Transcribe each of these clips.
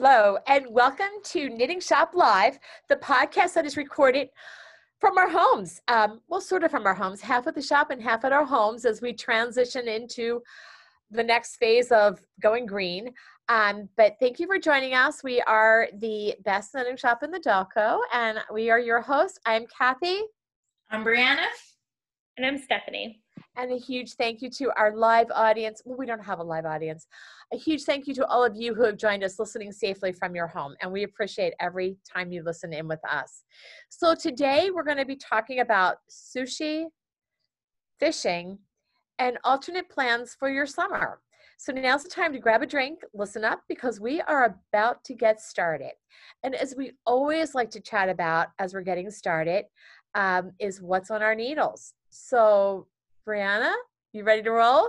Hello, and welcome to Knitting Shop Live, the podcast that is recorded from our homes. Um, well, sort of from our homes, half at the shop and half at our homes as we transition into the next phase of going green. Um, but thank you for joining us. We are the best knitting shop in the Delco, and we are your hosts. I'm Kathy. I'm Brianna. And I'm Stephanie. And a huge thank you to our live audience. Well, we don't have a live audience. A huge thank you to all of you who have joined us listening safely from your home. And we appreciate every time you listen in with us. So today we're going to be talking about sushi, fishing, and alternate plans for your summer. So now's the time to grab a drink, listen up, because we are about to get started. And as we always like to chat about as we're getting started, um, is what's on our needles. So Brianna, you ready to roll?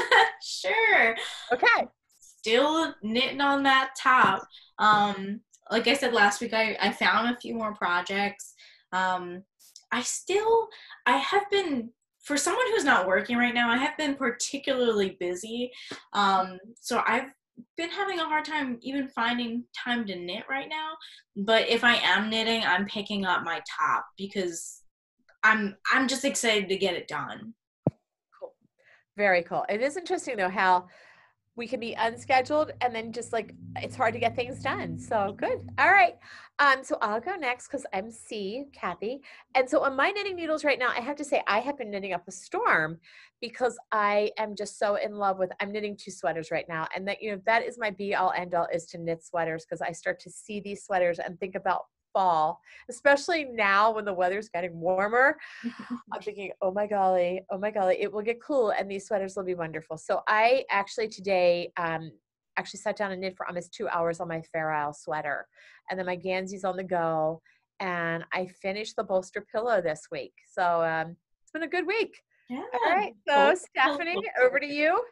sure. Okay. Still knitting on that top. Um, like I said last week, I, I found a few more projects. Um, I still, I have been, for someone who's not working right now, I have been particularly busy. Um, so I've been having a hard time even finding time to knit right now. But if I am knitting, I'm picking up my top because I'm I'm just excited to get it done. Very cool. It is interesting though how we can be unscheduled and then just like it's hard to get things done. So good. All right. Um, so I'll go next because I'm C, Kathy. And so on my knitting needles right now, I have to say I have been knitting up a storm because I am just so in love with I'm knitting two sweaters right now. And that, you know, that is my be all end all is to knit sweaters because I start to see these sweaters and think about fall, especially now when the weather's getting warmer. I'm thinking, oh my golly, oh my golly, it will get cool and these sweaters will be wonderful. So I actually today um, actually sat down and knit for almost two hours on my Fair Isle sweater. And then my Gansey's on the go. And I finished the bolster pillow this week. So um, it's been a good week. Yeah. All right. So Stephanie, over to you.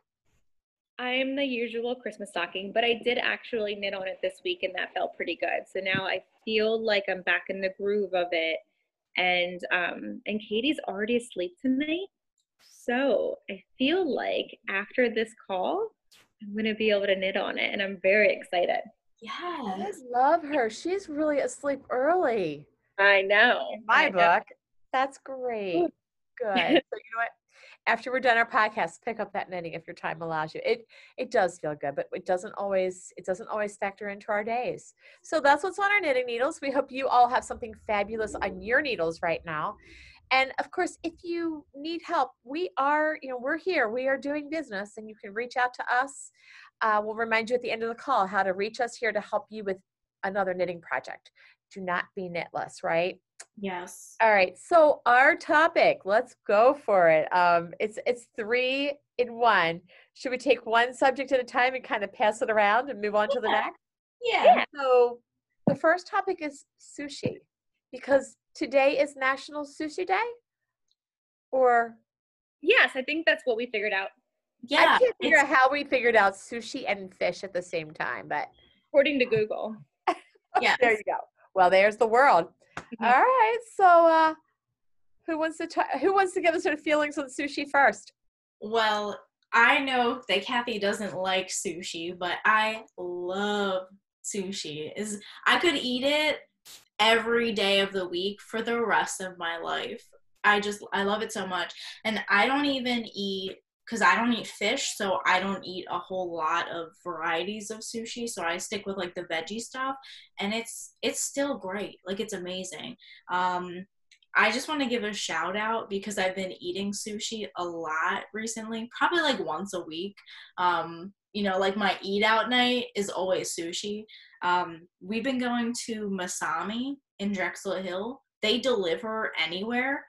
I'm the usual Christmas stocking, but I did actually knit on it this week and that felt pretty good. So now I feel like I'm back in the groove of it. And um and Katie's already asleep tonight. So I feel like after this call, I'm gonna be able to knit on it and I'm very excited. Yeah. I love her. She's really asleep early. I know. In my I book. Know. That's great. Good. so you know what? After we're done our podcast pick up that knitting if your time allows you. It it does feel good but it doesn't always it doesn't always factor into our days. So that's what's on our knitting needles. We hope you all have something fabulous on your needles right now. And of course if you need help we are you know we're here. We are doing business and you can reach out to us. Uh, we'll remind you at the end of the call how to reach us here to help you with another knitting project. Do not be knitless right Yes. All right. So our topic, let's go for it. Um, it's it's three in one. Should we take one subject at a time and kind of pass it around and move on yeah. to the next? Yeah. yeah. So the first topic is sushi because today is National Sushi Day. Or yes, I think that's what we figured out. Yeah. I can't figure out how we figured out sushi and fish at the same time, but according to Google. yeah. There you go. Well, there's the world. All right. So, uh, who wants to t- who wants to give us their feelings on sushi first? Well, I know that Kathy doesn't like sushi, but I love sushi. Is I could eat it every day of the week for the rest of my life. I just I love it so much. And I don't even eat because I don't eat fish, so I don't eat a whole lot of varieties of sushi. So I stick with like the veggie stuff, and it's it's still great. Like it's amazing. Um, I just want to give a shout out because I've been eating sushi a lot recently, probably like once a week. Um, you know, like my eat out night is always sushi. Um, we've been going to Masami in Drexel Hill. They deliver anywhere.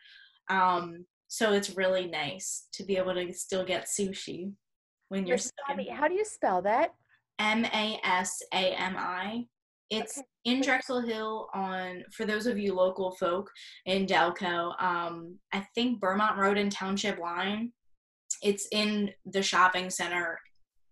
Um, so it's really nice to be able to still get sushi when you're stuck. How do you spell that? M A S A M I. It's okay. in Drexel Hill on for those of you local folk in Delco. Um, I think Burmont Road and Township Line. It's in the shopping center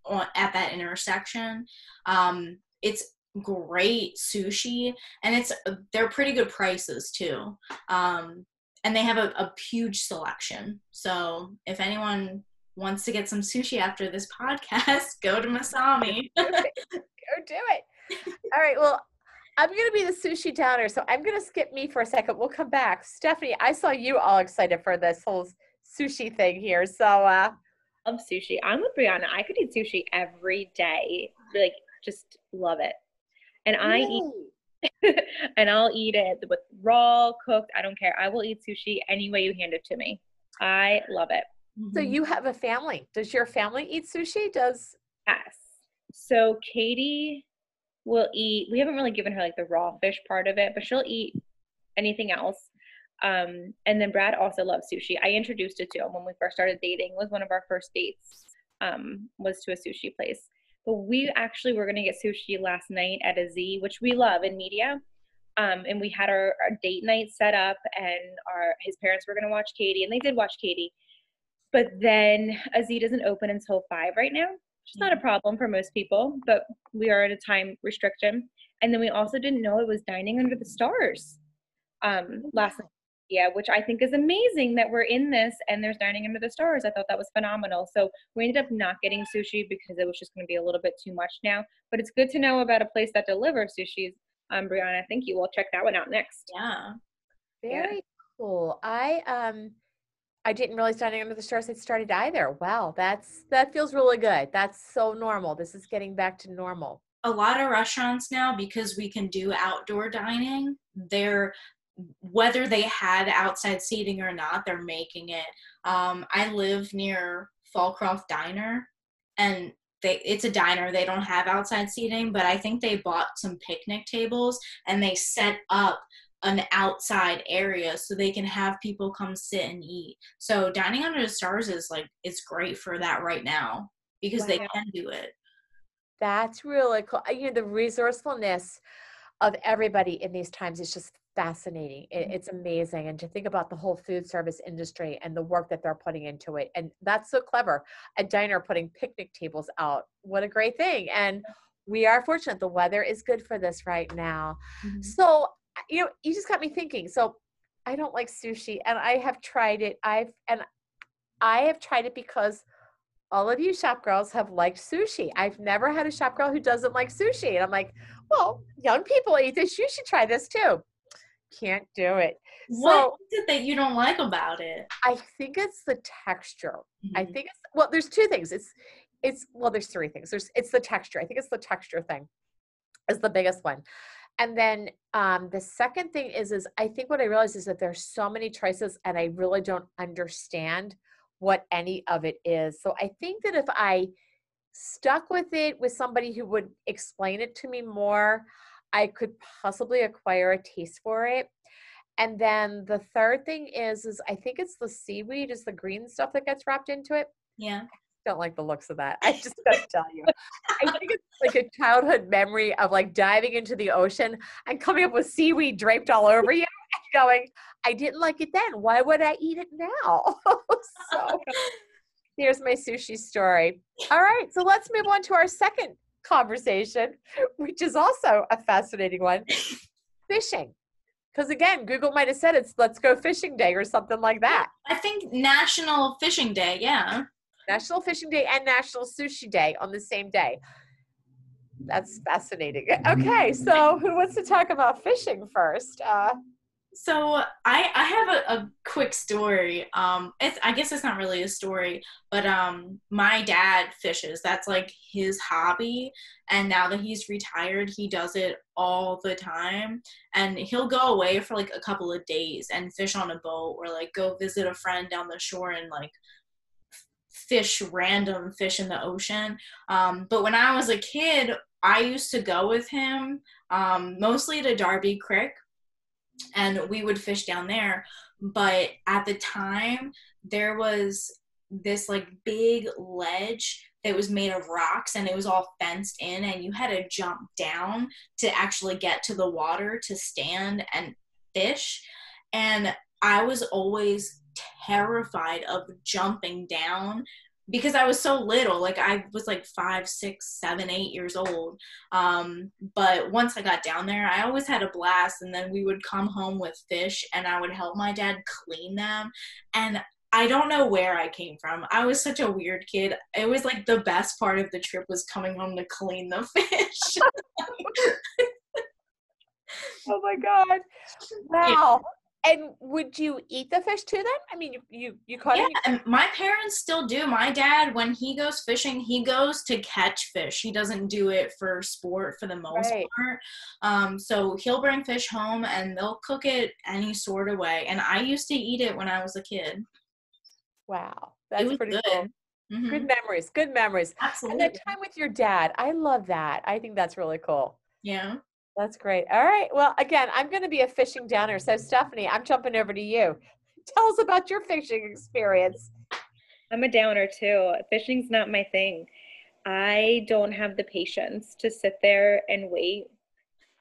on, at that intersection. Um, it's great sushi and it's they're pretty good prices too. Um, and they have a, a huge selection. So if anyone wants to get some sushi after this podcast, go to Masami. go do it. All right. Well, I'm going to be the sushi downer, so I'm going to skip me for a second. We'll come back. Stephanie, I saw you all excited for this whole sushi thing here. So, uh, love sushi. I'm with Brianna. I could eat sushi every day. Like, just love it. And I eat, and I'll eat it with raw, cooked. I don't care. I will eat sushi any way you hand it to me. I love it. So you have a family. Does your family eat sushi? Does yes. So Katie will eat. We haven't really given her like the raw fish part of it, but she'll eat anything else. Um, and then Brad also loves sushi. I introduced it to him when we first started dating. Was one of our first dates. Um, was to a sushi place. But we actually were going to get sushi last night at Azie, which we love in Media. Um, and we had our, our, date night set up, and our his parents were going to watch Katie, and they did watch Katie. But then Azie doesn't open until five right now, which is not a problem for most people, but we are at a time restriction. And then we also didn't know it was dining under the stars um, last night yeah, which I think is amazing that we're in this and there's dining under the stars. I thought that was phenomenal. So we ended up not getting sushi because it was just going to be a little bit too much now. But it's good to know about a place that delivers sushi. Um, Brianna, thank you. We'll check that one out next. Yeah. Very yeah. cool. I um I didn't realize dining under the stars had started either. Wow, that's that feels really good. That's so normal. This is getting back to normal a lot of restaurants now because we can do outdoor dining they're whether they had outside seating or not, they're making it. Um, I live near Folcroft Diner, and they it's a diner. They don't have outside seating, but I think they bought some picnic tables and they set up an outside area so they can have people come sit and eat. So dining under the stars is like it's great for that right now because wow. they can do it. That's really cool. You know the resourcefulness of everybody in these times is just fascinating. It, mm-hmm. it's amazing. And to think about the whole food service industry and the work that they're putting into it. And that's so clever. A diner putting picnic tables out. What a great thing. And we are fortunate. The weather is good for this right now. Mm-hmm. So, you know, you just got me thinking. So I don't like sushi and I have tried it. I've, and I have tried it because all of you shop girls have liked sushi. I've never had a shop girl who doesn't like sushi. And I'm like, well, young people eat this. You should try this too can't do it. What so, is it that you don't like about it? I think it's the texture. Mm-hmm. I think it's well, there's two things. It's it's well, there's three things. There's it's the texture. I think it's the texture thing is the biggest one. And then um, the second thing is is I think what I realize is that there's so many choices and I really don't understand what any of it is. So I think that if I stuck with it with somebody who would explain it to me more, I could possibly acquire a taste for it. And then the third thing is, is I think it's the seaweed, is the green stuff that gets wrapped into it. Yeah. I don't like the looks of that. I just gotta tell you. I think it's like a childhood memory of like diving into the ocean and coming up with seaweed draped all over you and going, I didn't like it then. Why would I eat it now? so here's my sushi story. All right, so let's move on to our second conversation, which is also a fascinating one fishing. Because again, Google might have said it's let's go fishing day or something like that. I think National Fishing Day, yeah. National Fishing Day and National Sushi Day on the same day. That's fascinating. Okay, so who wants to talk about fishing first? Uh, so I I have a, a quick story. Um, it's I guess it's not really a story, but um, my dad fishes. That's like his hobby, and now that he's retired, he does it all the time. And he'll go away for like a couple of days and fish on a boat, or like go visit a friend down the shore and like fish random fish in the ocean. Um, but when I was a kid, I used to go with him um, mostly to Darby Creek and we would fish down there. But at the time there was this like big ledge that was made of rocks and it was all fenced in and you had to jump down to actually get to the water to stand and fish. And i was always terrified of jumping down because I was so little, like I was like five, six, seven, eight years old. Um, but once I got down there, I always had a blast. And then we would come home with fish and I would help my dad clean them. And I don't know where I came from. I was such a weird kid. It was like the best part of the trip was coming home to clean the fish. oh my god! Wow. And would you eat the fish too? Then I mean, you you, you caught yeah, it. and my parents still do. My dad, when he goes fishing, he goes to catch fish. He doesn't do it for sport for the most Right. part. Um, so he'll bring fish home and they'll cook it any sort of way. And I used to eat it when I was a kid. Wow, that's pretty good. cool. Mhm. Good memories. Good memories. Absolutely. And that time with your dad, I love that. I think that's really cool. Yeah. That's great. All right. Well, again, I'm going to be a fishing downer. So, Stephanie, I'm jumping over to you. Tell us about your fishing experience. I'm a downer too. Fishing's not my thing. I don't have the patience to sit there and wait.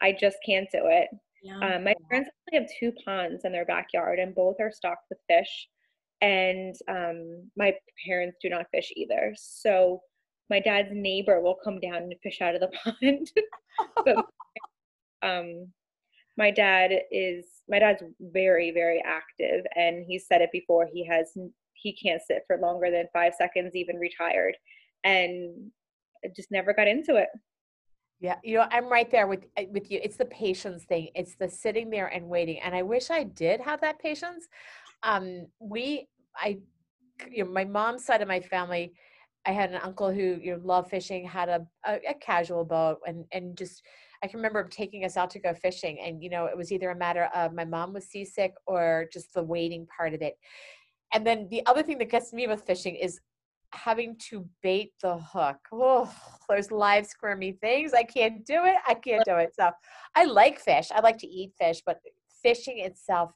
I just can't do it. Yeah. Um, my parents actually have two ponds in their backyard, and both are stocked with fish. And um, my parents do not fish either. So my dad's neighbor will come down and fish out of the pond. but um, my dad is my dad's very very active, and he said it before. He has he can't sit for longer than five seconds, even retired, and just never got into it. Yeah, you know, I'm right there with uh, with you. It's the patience thing. It's the sitting there and waiting. And I wish I did have that patience. Um, we, I, you know, my mom's side of my family, I had an uncle who you know loved fishing, had a, a a casual boat, and and just I can remember taking us out to go fishing. And you know, it was either a matter of my mom was seasick or just the waiting part of it. And then the other thing that gets me with fishing is having to bait the hook. Oh, those live squirmy things. I can't do it. I can't do it. So I like fish. I like to eat fish, but fishing itself,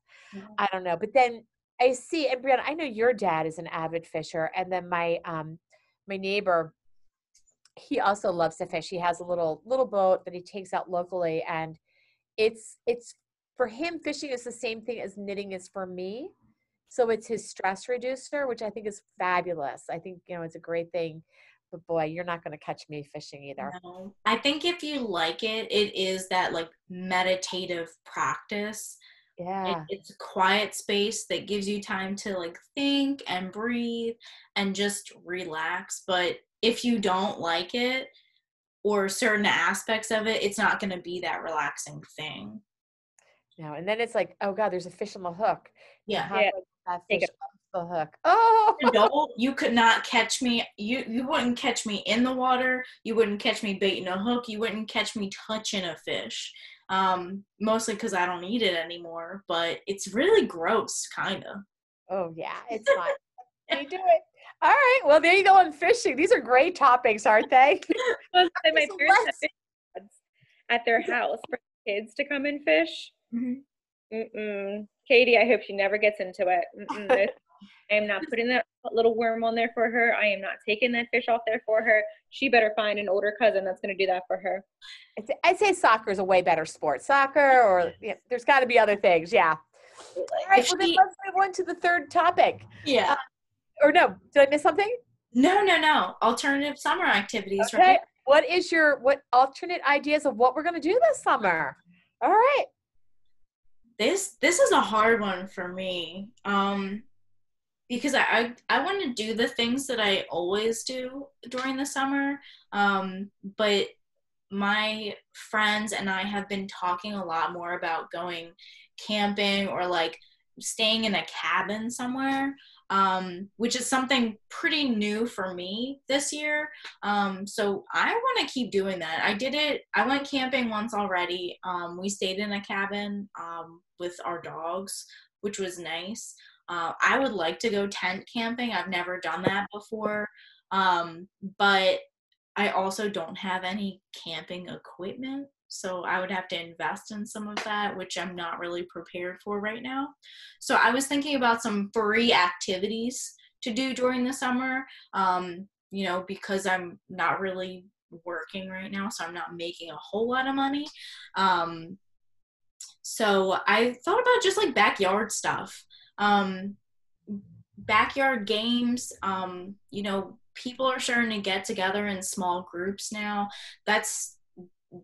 I don't know. But then I see, and Brianna, I know your dad is an avid fisher, and then my um my neighbor, he also loves to fish. He has a little little boat that he takes out locally, and it's it's for him fishing is the same thing as knitting is for me. So it's his stress reducer, which I think is fabulous. I think you know it's a great thing. But boy, you're not going to catch me fishing either. No. I think if you like it, it is that like meditative practice. It- Yeah. it's a quiet space that gives you time to like think and breathe and just relax. But if you don't like it or certain aspects of it, it's not going to be that relaxing thing. No, and then it's like, oh god, there's a fish on the hook. Yeah. Yeah. That fish it. off the hook. Oh, adult, you could not catch me. You you wouldn't catch me in the water. You wouldn't catch me baiting a hook. You wouldn't catch me touching a fish. Um, mostly because I don't eat it anymore. But it's really gross, kind of. oh yeah, it's fine. you do it. All right. Well, there you go on fishing. These are great topics, aren't they? Well, and my parents have let's- fish pods at their house for kids to come and fish. Mhm. Mm-mm. Katie, I hope she never gets into it. I am not putting that little worm on there for her. I am not taking that fish off there for her. She better find an older cousin that's going to do that for her. I'd say- soccer is a way better sport. Soccer, or yeah, there's got to be other things. Yeah. All right. Well, then she- let's move on to the third topic. Yeah. Or no, did I miss something? No, no, no. Alternative summer activities, Okay. right? What is your what alternate ideas of what we're going to do this summer? All right. This this is a hard one for me. Um because I I, I want to do the things that I always do during the summer. Um but my friends and I have been talking a lot more about going camping or like staying in a cabin somewhere, um, which is something pretty new for me this year. Um, so I want to keep doing that. I did it, I went camping once already. Um, we stayed in a cabin um, with our dogs, which was nice. Uh, I would like to go tent camping. I've never done that before. Um, but I also don't have any camping equipment, so I would have to invest in some of that, which I'm not really prepared for right now. So I was thinking about some free activities to do during the summer, um, you know, because I'm not really working right now, so I'm not making a whole lot of money. Um, so I thought about just like backyard stuff. Um, backyard games, um, you know, people are starting to get together in small groups now. That's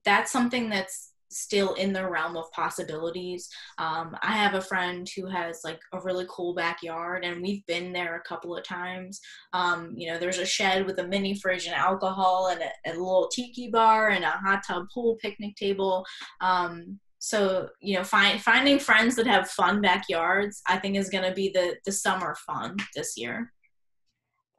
that's something that's still in the realm of possibilities. Um, I have a friend who has like a really cool backyard, and we've been there a couple of times. Um, you know, there's a shed with a mini fridge and alcohol, and a, a little tiki bar, and a hot tub pool picnic table. Um, so you know, find, finding friends that have fun backyards, I think, is going to be the the summer fun this year.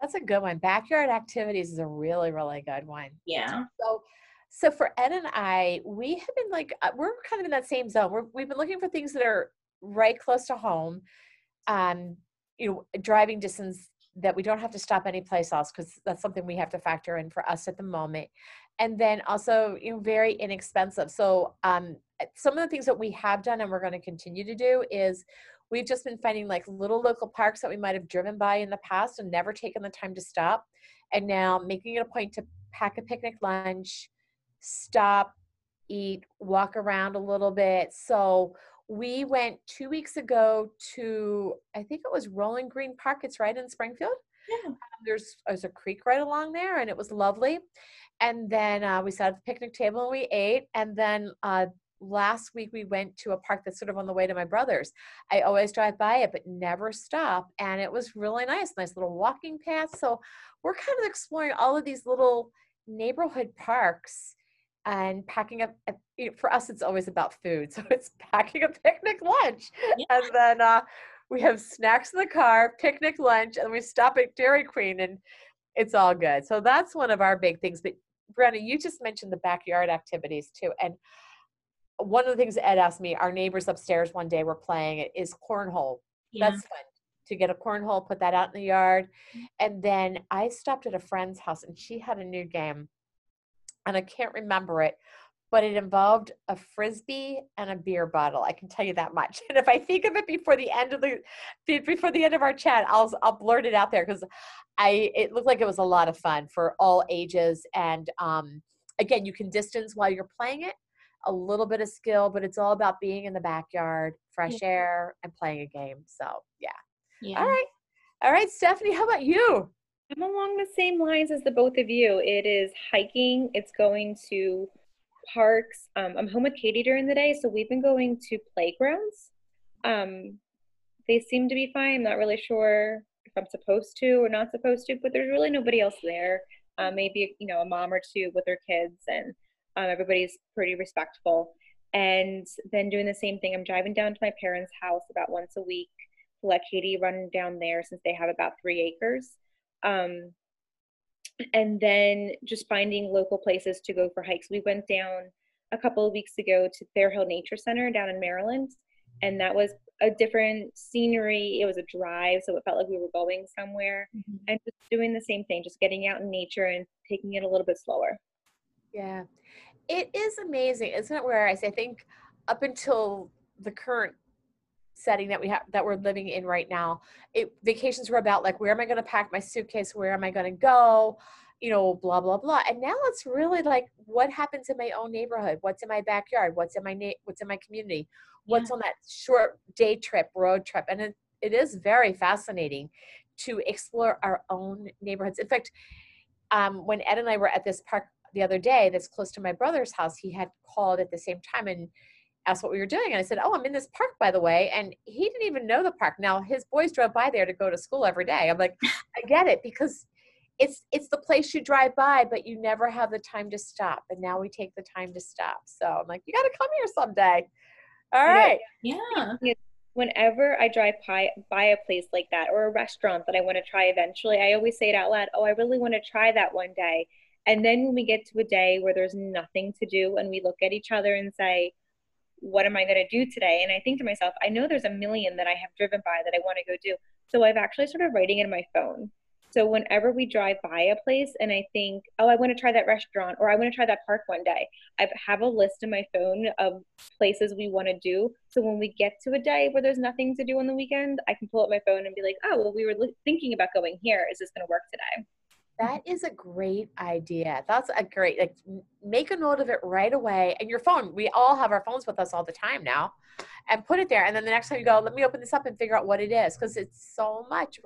That's a good one. Backyard activities is a really, really good one. Yeah. So so for Ed and I, we have been like uh, we're kind of in that same zone. We're, we've been looking for things that are right close to home, um, you know, driving distance that we don't have to stop any place else because that's something we have to factor in for us at the moment. And then also, you know, very inexpensive. So um, uh, some of the things that we have done and we're going to continue to do is we've just been finding like little local parks that we might have driven by in the past and never taken the time to stop. And now making it a point to pack a picnic lunch, stop, eat, walk around a little bit. So we went two weeks ago to, I think it was Rolling Green Park. It's right in Springfield. Yeah. Um, there's there's a creek right along there, and it was lovely. And then uh, we sat at the picnic table and we ate. And then uh, last week we went to a park that's sort of on the way to my brother's. I always drive by it, but never stop. And it was really nice, nice little walking path. So we're kind of exploring all of these little neighborhood parks and packing up for us it's always about food so it's packing a picnic lunch yeah. and then uh, we have snacks in the car picnic lunch and we stop at dairy queen and it's all good so that's one of our big things but Brianna, you just mentioned the backyard activities too and one of the things ed asked me our neighbors upstairs one day were playing it is cornhole yeah. that's fun to get a cornhole put that out in the yard mm. and then i stopped at a friend's house and she had a new game and I can't remember it, but it involved a frisbee and a beer bottle. I can tell you that much. And if I think of it before the end of the before the end of our chat, I'll I'll blurt it out there because I it looked like it was a lot of fun for all ages. And um, again, you can distance while you're playing it, a little bit of skill, but it's all about being in the backyard, fresh yeah. air, and playing a game. So yeah. yeah. All right. All right, Stephanie, how about you? I'm along the same lines as the both of you. It is hiking, it's going to parks. Um, I'm home with Katie during the day, so we've been going to playgrounds. Um, they seem to be fine. I'm not really sure if I'm supposed to or not supposed to, but there's really nobody else there. Uh, maybe you know a mom or two with their kids, and um, everybody's pretty respectful. And then doing the same thing. I'm driving down to my parents' house about once a week to let Katie run down there since they have about three acres. Um, and then just finding local places to go for hikes. We went down a couple of weeks ago to Fairhill Nature Center down in Maryland, and that was a different scenery. It was a drive, so it felt like we were going somewhere, mm-hmm. and just doing the same thing, just getting out in nature and taking it a little bit slower. Yeah, it is amazing, isn't it? Whereas I think up until the current setting that we have that we're living in right now. It vacations were about like where am i going to pack my suitcase? Where am i going to go? You know blah blah blah. And now it's really like what happens in my own neighborhood? What's in my backyard? What's in my na- what's in my community? What's yeah. on that short day trip road trip? And it, it is very fascinating to explore our own neighborhoods. In fact um, when ed and i were at this park the other day that's close to my brother's house he had called at the same time and asked what we were doing. And I said, Oh, I'm in this park, by the way. And he didn't even know the park. Now his boys drove by there to go to school every day. I'm like, I get it because it's it's the place you drive by, but you never have the time to stop. And now we take the time to stop. So I'm like, you gotta come here someday. All right. Yeah. Whenever I drive by, by a place like that or a restaurant that I want to try eventually, I always say it out loud, Oh, I really want to try that one day. And then when we get to a day where there's nothing to do and we look at each other and say, what am I going to do today? And I think to myself, I know there's a million that I have driven by that I want to go do. So I've actually started writing in my phone. So whenever we drive by a place and I think, oh, I want to try that restaurant or I want to try that park one day, I have a list in my phone of places we want to do. So when we get to a day where there's nothing to do on the weekend, I can pull up my phone and be like, oh, well, we were thinking about going here. Is this going to work today? That is a great idea. That's a great like make a note of it right away. And your phone, we all have our phones with us all the time now. And put it there. And then the next time you go, let me open this up and figure out what it is. Because it's so much.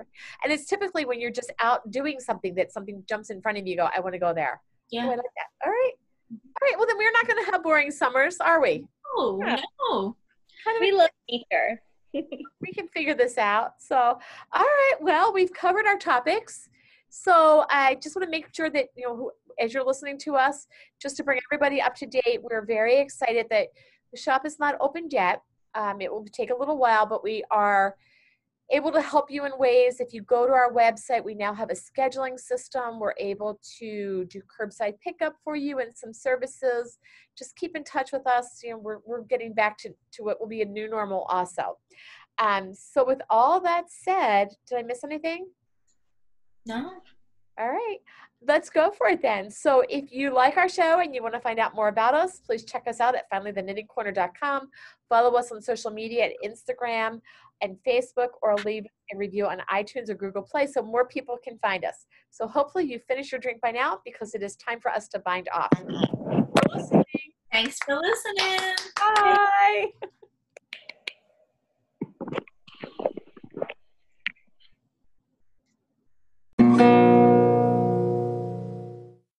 And it's typically when you're just out doing something that something jumps in front of you, you go, I want to go there. Yeah. Oh, like that. All right. All right. Well, then we're not going to have boring summers, are we? Oh Yeah. no. Kind of We love nature. we can figure this out. So, all right. Well, we've covered our topics. So I just want to make sure that you know, who, as you're listening to us, just to bring everybody up to date, we're very excited that the shop is not opened yet. Um, it will take a little while, but we are able to help you in ways. If you go to our website, we now have a scheduling system. We're able to do curbside pickup for you and some services. Just keep in touch with us. You know, we're, we're getting back to, to what will be a new normal also. Um, so with all that said, did I miss anything? No. All right, let's go for it then. So if you like our show and you want to find out more about us, please check us out at finallythenittingcorner.com. Follow us on social media at Instagram and Facebook or leave a review on iTunes or Google Play so more people can find us. So hopefully you finished your drink by now because it is time for us to bind off. Thanks for listening. Bye.